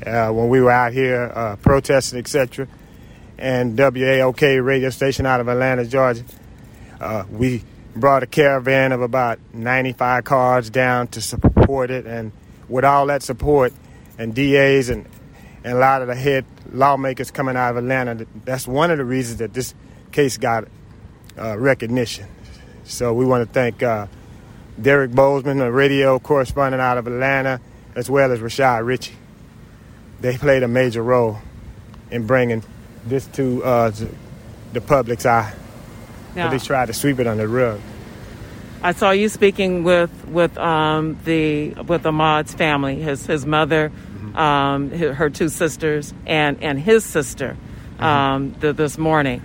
uh, when we were out here uh, protesting, etc. And WAOK radio station out of Atlanta, Georgia. Uh, we brought a caravan of about 95 cars down to support it, and with all that support and DAs and and a lot of the head lawmakers coming out of Atlanta, that's one of the reasons that this case got uh, recognition. So we want to thank uh, Derrick Boazman, a radio correspondent out of Atlanta, as well as Rashad Richey. They played a major role in bringing this to uh, the public's eye. Now- But they tried to sweep it under the rug. I saw you speaking with with um, the with Ahmaud's family, his his mother, um, hi- her two sisters, and and his sister um, th- this morning.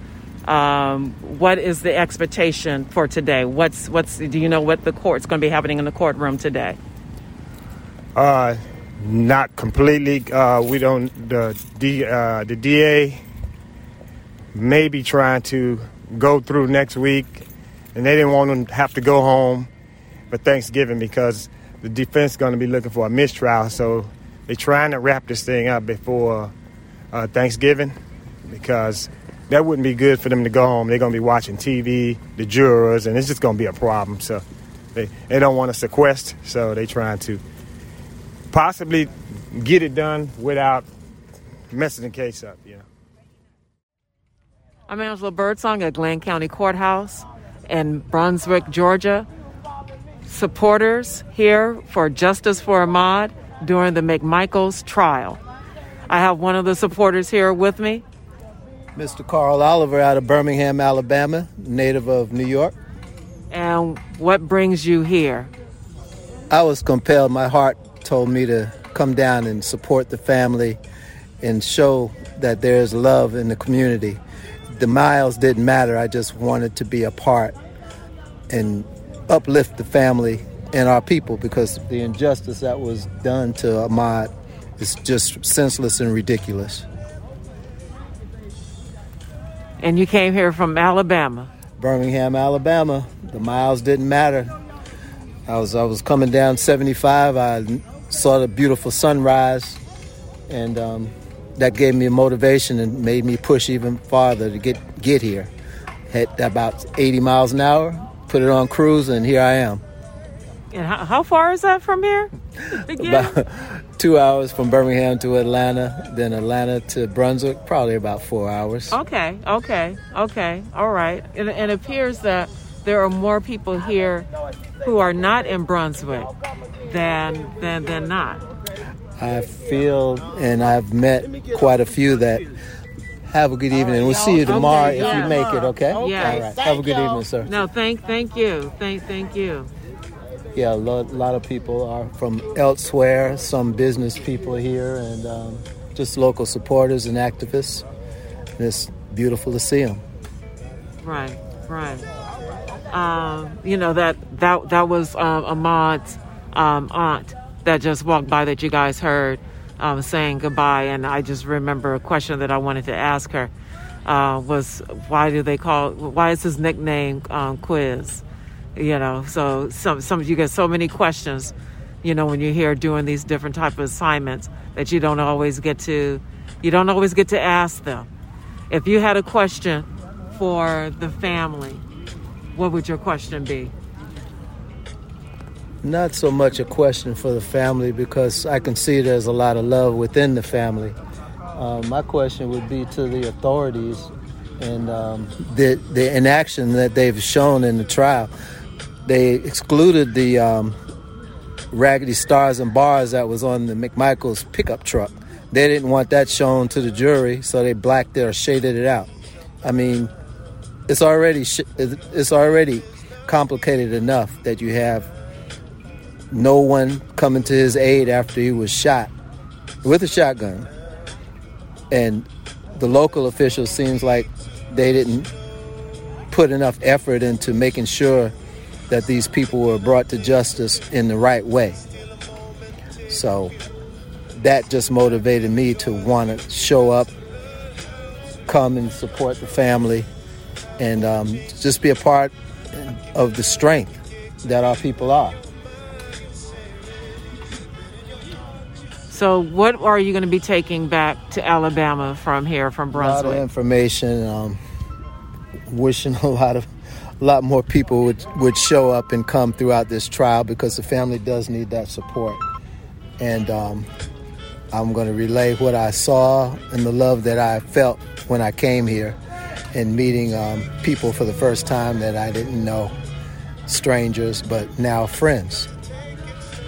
Um, what is the expectation for today? What's what's do you know what the court's going to be happening in the courtroom today? Uh, not completely. Uh, we don't. The D, uh, the DA may be trying to go through next week, and they didn't want them to have to go home for Thanksgiving because the defense is going to be looking for a mistrial. So they're trying to wrap this thing up before uh, Thanksgiving because that wouldn't be good for them to go home. They're going to be watching TV, the jurors, and it's just going to be a problem. So they, they don't want to sequester, so they're trying to possibly get it done without messing the case up, you know. I'm Angela Birdsong at Glynn County Courthouse in Brunswick, Georgia. Supporters here for Justice for Ahmaud during the McMichaels trial. I have one of the supporters here with me. Mr. Carl Oliver out of Birmingham, Alabama, native of New York. And what brings you here? I was compelled, my heart told me to come down and support the family and show that there's love in the community. The miles didn't matter, I just wanted to be a part and uplift the family and our people because the injustice that was done to Ahmaud is just senseless and ridiculous. And you came here from Alabama. Birmingham, Alabama. The miles didn't matter. I was I was coming down 75. I saw the beautiful sunrise, and um, that gave me a motivation and made me push even farther to get get here. Hit about 80 miles an hour, put it on cruise, and here I am. And how, how far is that from here? Again? About two hours from Birmingham to Atlanta, then Atlanta to Brunswick, probably about four hours. Okay, okay, okay, all right. And, and it appears that there are more people here who are not in Brunswick than than than not. I feel, and I've met quite a few that have a good evening. We'll see you tomorrow Okay, if yeah. you make it, okay? Yes. All right. Have a good evening, sir. No, thank thank you, thank thank you. Yeah, a lot, lot of people are from elsewhere, some business people here, and um, just local supporters and activists. And it's beautiful to see them. Right, right. Um, you know that that that was um, Ahmaud's um, aunt that just walked by that you guys heard um, saying goodbye, and I just remember a question that I wanted to ask her uh, was why do they call why is his nickname um, Quez? You know, so some some you get so many questions, you know, when you're here doing these different type of assignments that you don't always get to you don't always get to ask them. If you had a question for the family, what would your question be? Not so much a question for the family because I can see there's a lot of love within the family. Um, my question would be to the authorities and um, the the inaction that they've shown in the trial. They excluded the um, raggedy stars and bars that was on the McMichael's pickup truck. They didn't want that shown to the jury, so they blacked it or shaded it out. I mean, it's already sh- it's already complicated enough that you have no one coming to his aid after he was shot with a shotgun. And the local officials seems like they didn't put enough effort into making sure that these people were brought to justice in the right way. So that just motivated me to want to show up, come and support the family, and um, just be a part of the strength that our people are. So, what are you going to be taking back to Alabama from here, from Brunswick? A lot of information. Um, wishing a lot of, a lot more people would would show up and come throughout this trial because the family does need that support. And um, I'm going to relay what I saw and the love that I felt when I came here, and meeting um, people for the first time that I didn't know, strangers, but now friends.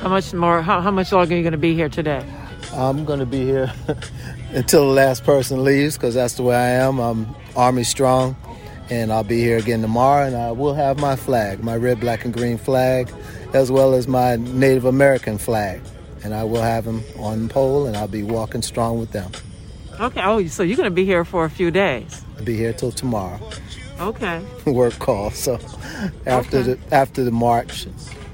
How much more? How, how much longer are you going to be here today? I'm going to be here until the last person leaves because that's the way I am. I'm Army strong, and I'll be here again tomorrow, and I will have my flag, my red, black, and green flag, as well as my Native American flag, and I will have them on the pole, and I'll be walking strong with them. Okay. Oh, so you're going to be here for a few days. I'll be here till tomorrow. Okay. Work call. So after Okay. the after the march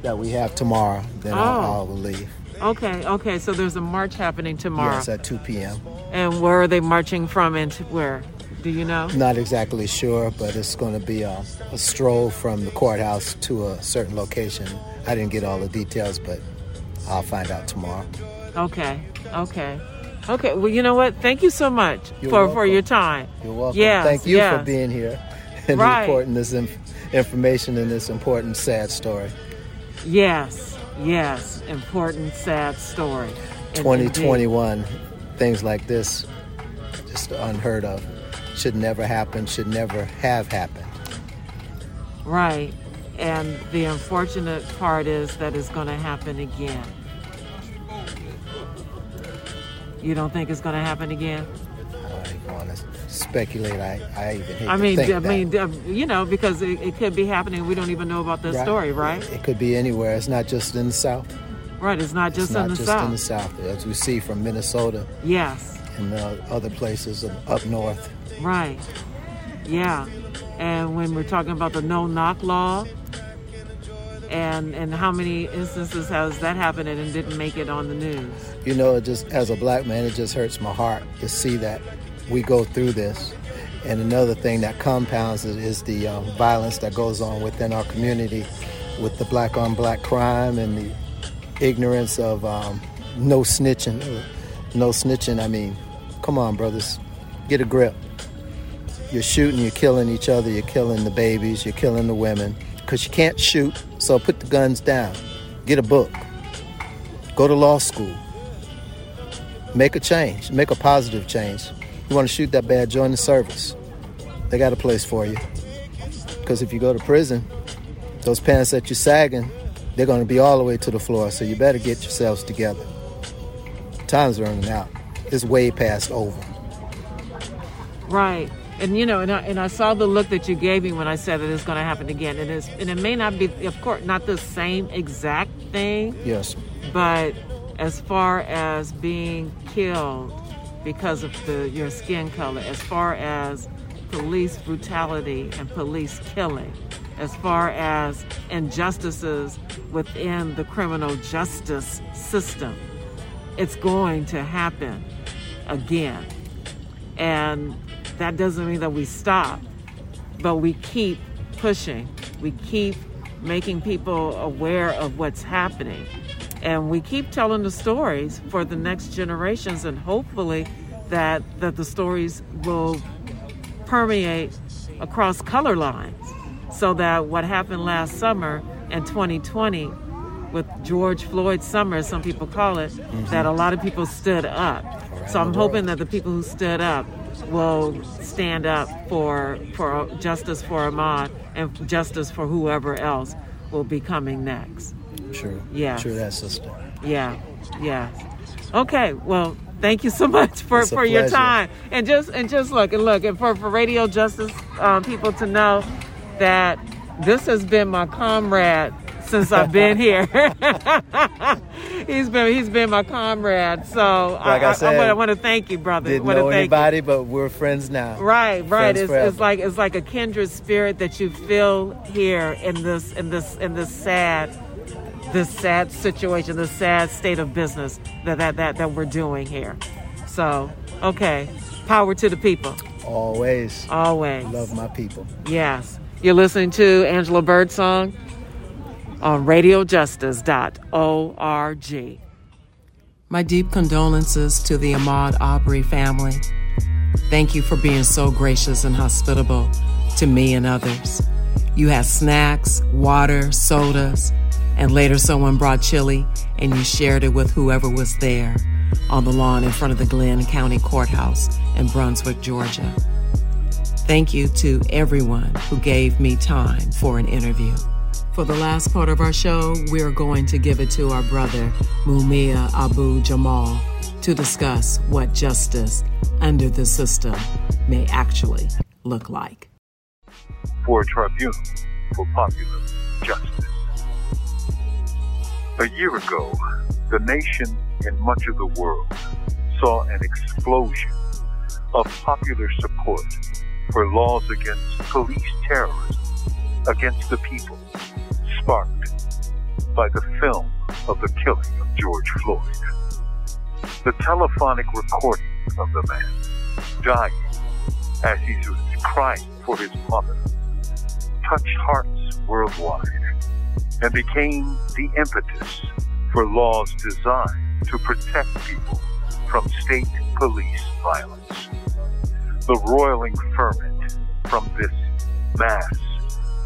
that we have tomorrow, then Oh. I'll, I'll leave. Okay. Okay. So there's a march happening tomorrow. Yes, at 2 p.m. And where are they marching from and to where? Do you know? Not exactly sure, but it's going to be a, a stroll from the courthouse to a certain location. I didn't get all the details, but I'll find out tomorrow. Okay. Okay. Okay. Well, you know what? Thank you so much You're for for your time. You're welcome. Yes, Thank you yes. for being here and Right. reporting this inf- information in this important, sad story. Yes. Yes. Important, sad story. In- 2021, things like this, just unheard of. Should never happen, should never have happened. Right. And the unfortunate part is that it's going to happen again. You don't think it's going to happen again? Speculate. I, I even hate I to mean, I mean, uh, you know, because it, it could be happening. We don't even know about the Right. story, right? It could be anywhere. It's not just in the South. Right. It's not just it's not in the just south. in the South, as we see from Minnesota Yes. and uh, other places up north. Right. Yeah. And when we're talking about the no knock law, and and how many instances has that happened and didn't make it on the news? You know, it just as a black man, it just hurts my heart to see that we go through this. And another thing that compounds it is the um, violence that goes on within our community with the black on black crime and the ignorance of um, no snitching. No snitching, I mean, come on, brothers, get a grip. You're shooting, you're killing each other, you're killing the babies, you're killing the women. Because you can't shoot, so put the guns down. Get a book. Go to law school. Make a change. Make a positive change. You want to shoot that bad, join the service. They got a place for you. Because if you go to prison, those pants that you're sagging, they're going to be all the way to the floor. So you better get yourselves together. Time's running out. It's way past over. Right. And you know, and I, and I saw the look that you gave me when I said that it's going to happen again. And it's and it may not be, of course, not the same exact thing, Yes. but as far as being killed because of the your skin color, as far as police brutality and police killing, as far as injustices within the criminal justice system, it's going to happen again. And that doesn't mean that we stop, but we keep pushing. We keep making people aware of what's happening. And we keep telling the stories for the next generations and hopefully that that the stories will permeate across color lines so that what happened last summer in 2020 with George Floyd summer, some people call it, that a lot of people stood up. So I'm hoping that the people who stood up will stand up for for justice for Ahmaud and justice for whoever else will be coming next. True. Yes. True that, sister. Yeah, yeah. Okay, well, thank you so much for, for your time. And just and just look and look and for, for radio justice um, people to know that this has been my comrade since I've been here. he's been he's been my comrade. So Like I said, I, want to thank you, brother. Didn't know thank you. anybody, but we're friends now. Right, right. Friends It's, forever. it's like it's like a kindred spirit that you feel here in this in this in this sad this sad situation, this sad state of business that that that, that we're doing here. So, okay. Power to the people. Always. Always. Love my people. Yes. You're listening to Angela Birdsong on radiojustice.org. My deep condolences to the Ahmaud Arbery family. Thank you for being so gracious and hospitable to me and others. You had snacks, water, sodas, and later someone brought chili and you shared it with whoever was there on the lawn in front of the Glynn County Courthouse in Brunswick, Georgia. Thank you to everyone who gave me time for an interview. For the last part of our show, we're going to give it to our brother, Mumia Abu Jamal, to discuss what justice under the system may actually look like. For a tribunal for popular justice. A year ago, the nation and much of the world saw an explosion of popular support for laws against police terrorism against the people, sparked by the film of the killing of George Floyd. The telephonic recording of the man dying as he was crying for his mother touched hearts worldwide and became the impetus for laws designed to protect people from state police violence. The roiling ferment from this mass,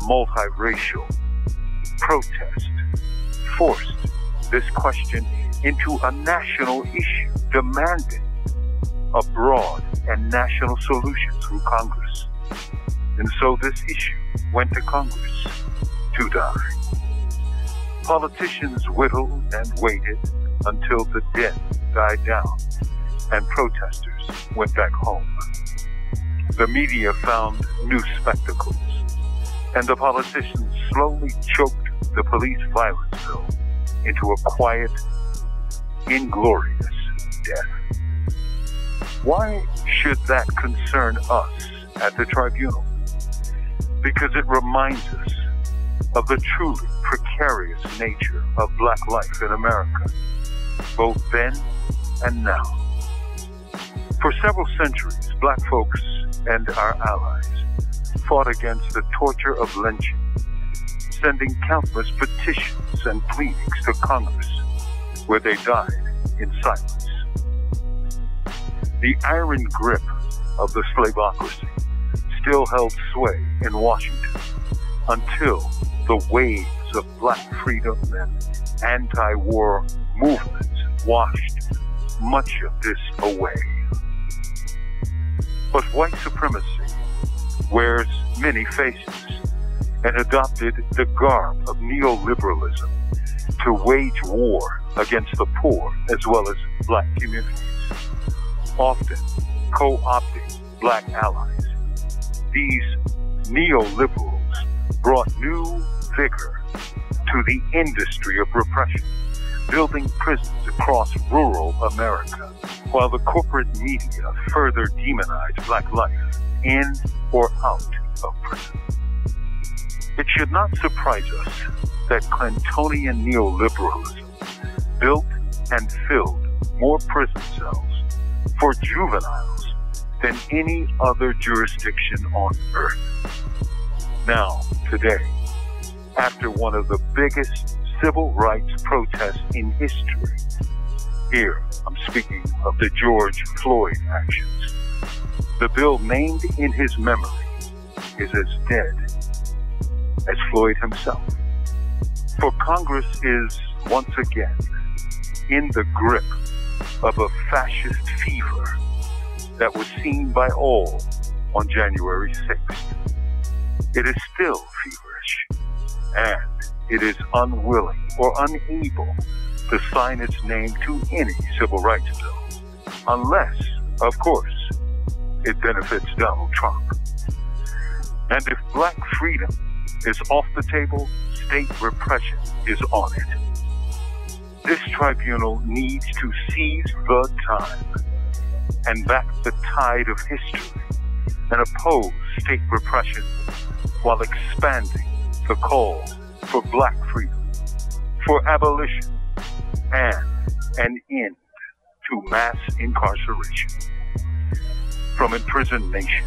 multiracial protest forced this question into a national issue demanding a broad and national solution through Congress. And so this issue went to Congress to die. Politicians whittled and waited until the din died down and protesters went back home. The media found new spectacles, and the politicians slowly choked the police violence bill into a quiet, inglorious death. Why should that concern us at the tribunal? Because it reminds us of the truly precarious nature of black life in America, both then and now. For several centuries, black folks and our allies fought against the torture of lynching, sending countless petitions and pleadings to Congress, where they died in silence. The iron grip of the slaveocracy still held sway in Washington until the waves of black freedom and anti-war movements washed much of this away. But white supremacy wears many faces and adopted the garb of neoliberalism to wage war against the poor as well as black communities, often co-opting black allies. These neoliberals brought new vigor to the industry of repression, building prisons across rural America, while the corporate media further demonized black life in or out of prison. It should not surprise us that Clintonian neoliberalism built and filled more prison cells for juveniles than any other jurisdiction on earth. Now, today, after one of the biggest civil rights protests in history, here I'm speaking of the George Floyd actions, the bill named in his memory is as dead as Floyd himself. For Congress is once again in the grip of a fascist fever that was seen by all on January 6th. It is still feverish, and it is unwilling or unable to sign its name to any civil rights bill, unless, of course, it benefits Donald Trump. And if black freedom is off the table, state repression is on it. This tribunal needs to seize the time and back the tide of history and oppose state repression while expanding the call for black freedom, for abolition, and an end to mass incarceration. From Imprisoned Nation,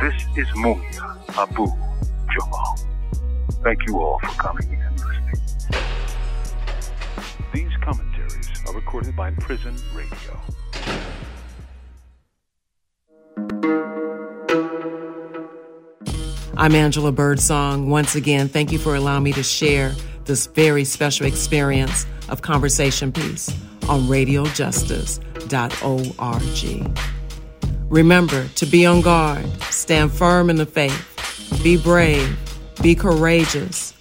this is Mumia Abu Jamal. Thank you all for coming and listening. These commentaries are recorded by Prison Radio. I'm Angela Birdsong. Once again, thank you for allowing me to share this very special experience of conversation piece on radiojustice.org. Remember to be on guard, stand firm in the faith, be brave, be courageous,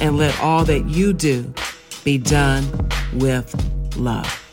and let all that you do be done with love.